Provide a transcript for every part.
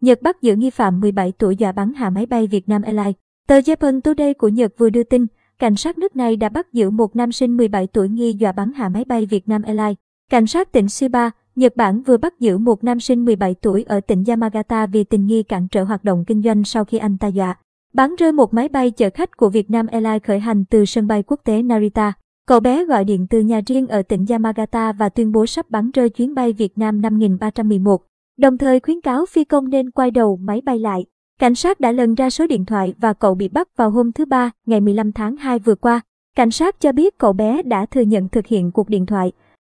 Nhật bắt giữ nghi phạm 17 tuổi dọa bắn hạ máy bay Việt Nam Airlines. Tờ Japan Today của Nhật vừa đưa tin, cảnh sát nước này đã bắt giữ một nam sinh 17 tuổi nghi dọa bắn hạ máy bay Việt Nam Airlines. Cảnh sát tỉnh Shiba, Nhật Bản vừa bắt giữ một nam sinh 17 tuổi ở tỉnh Yamagata vì tình nghi cản trở hoạt động kinh doanh sau khi anh ta dọa. Bắn rơi một máy bay chở khách của Việt Nam Airlines khởi hành từ sân bay quốc tế Narita. Cậu bé gọi điện từ nhà riêng ở tỉnh Yamagata và tuyên bố sắp bắn rơi chuyến bay Việt Nam 5311, đồng thời khuyến cáo phi công nên quay đầu máy bay lại. Cảnh sát đã lần ra số điện thoại và cậu bị bắt vào hôm thứ Ba, ngày 15 tháng 2 vừa qua. Cảnh sát cho biết cậu bé đã thừa nhận thực hiện cuộc điện thoại.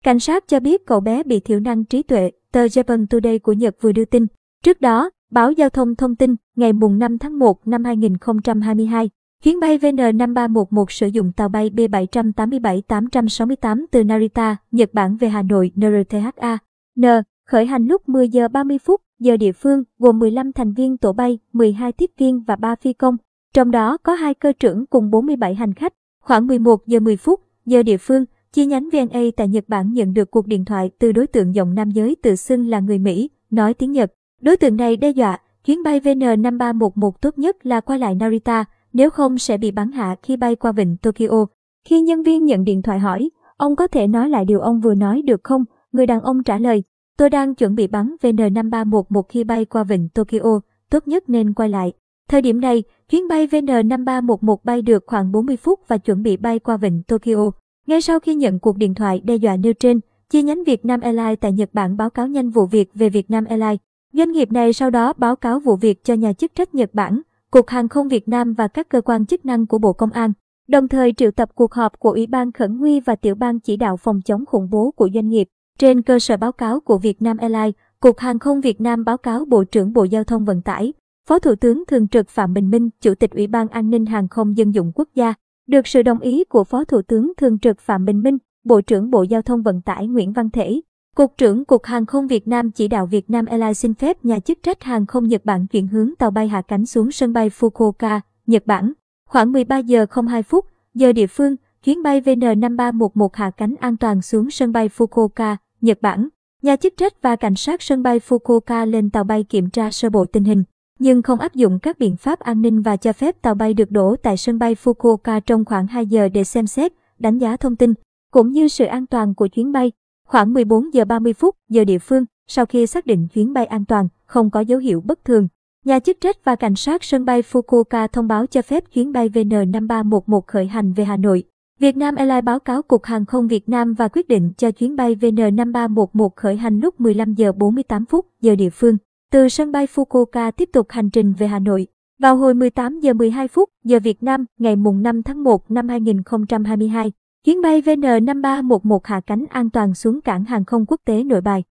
Cảnh sát cho biết cậu bé bị thiểu năng trí tuệ, tờ Japan Today của Nhật vừa đưa tin. Trước đó, báo Giao thông thông tin, ngày mùng 5 tháng 1 năm 2022, chuyến bay VN5311 sử dụng tàu bay B787-868 từ Narita, Nhật Bản về Hà Nội NRTHA. N. Khởi hành lúc 10 giờ 30 phút giờ địa phương, gồm 15 thành viên tổ bay, 12 tiếp viên và 3 phi công. Trong đó có hai cơ trưởng cùng 47 hành khách. Khoảng 11 giờ 10 phút giờ địa phương, chi nhánh VNA tại Nhật Bản nhận được cuộc điện thoại từ đối tượng giọng nam giới tự xưng là người Mỹ, nói tiếng Nhật. Đối tượng này đe dọa, chuyến bay VN5311 tốt nhất là qua lại Narita, nếu không sẽ bị bắn hạ khi bay qua vịnh Tokyo. Khi nhân viên nhận điện thoại hỏi, ông có thể nói lại điều ông vừa nói được không? Người đàn ông trả lời, tôi đang chuẩn bị bắn VN5311 khi bay qua vịnh Tokyo, tốt nhất nên quay lại. Thời điểm này, chuyến bay VN5311 bay được khoảng 40 phút và chuẩn bị bay qua vịnh Tokyo. Ngay sau khi nhận cuộc điện thoại đe dọa nêu trên, chi nhánh Việt Nam Airlines tại Nhật Bản báo cáo nhanh vụ việc về Việt Nam Airlines. Doanh nghiệp này sau đó báo cáo vụ việc cho nhà chức trách Nhật Bản, Cục Hàng không Việt Nam và các cơ quan chức năng của Bộ Công an, đồng thời triệu tập cuộc họp của Ủy ban Khẩn nguy và Tiểu ban chỉ đạo phòng chống khủng bố của doanh nghiệp. Trên cơ sở báo cáo của Việt Nam Airlines, Cục Hàng không Việt Nam báo cáo Bộ trưởng Bộ Giao thông Vận tải, Phó Thủ tướng Thường trực Phạm Bình Minh, Chủ tịch Ủy ban An ninh Hàng không Dân dụng Quốc gia, được sự đồng ý của Phó Thủ tướng Thường trực Phạm Bình Minh, Bộ trưởng Bộ Giao thông Vận tải Nguyễn Văn Thể, Cục trưởng Cục Hàng không Việt Nam chỉ đạo Việt Nam Airlines xin phép nhà chức trách hàng không Nhật Bản chuyển hướng tàu bay hạ cánh xuống sân bay Fukuoka, Nhật Bản. Khoảng 13 giờ 02 phút, giờ địa phương, chuyến bay VN5311 hạ cánh an toàn xuống sân bay Fukuoka, Nhật Bản. Nhà chức trách và cảnh sát sân bay Fukuoka lên tàu bay kiểm tra sơ bộ tình hình, nhưng không áp dụng các biện pháp an ninh và cho phép tàu bay được đổ tại sân bay Fukuoka trong khoảng 2 giờ để xem xét, đánh giá thông tin, cũng như sự an toàn của chuyến bay. Khoảng 14 giờ 30 phút giờ địa phương, sau khi xác định chuyến bay an toàn, không có dấu hiệu bất thường, nhà chức trách và cảnh sát sân bay Fukuoka thông báo cho phép chuyến bay VN5311 khởi hành về Hà Nội. Việt Nam Airlines báo cáo Cục Hàng không Việt Nam và quyết định cho chuyến bay VN5311 khởi hành lúc 15 giờ 48 phút giờ địa phương. Từ sân bay Fukuoka tiếp tục hành trình về Hà Nội. Vào hồi 18 giờ 12 phút giờ Việt Nam ngày mùng 5 tháng 1 năm 2022, chuyến bay VN5311 hạ cánh an toàn xuống cảng hàng không quốc tế Nội Bài.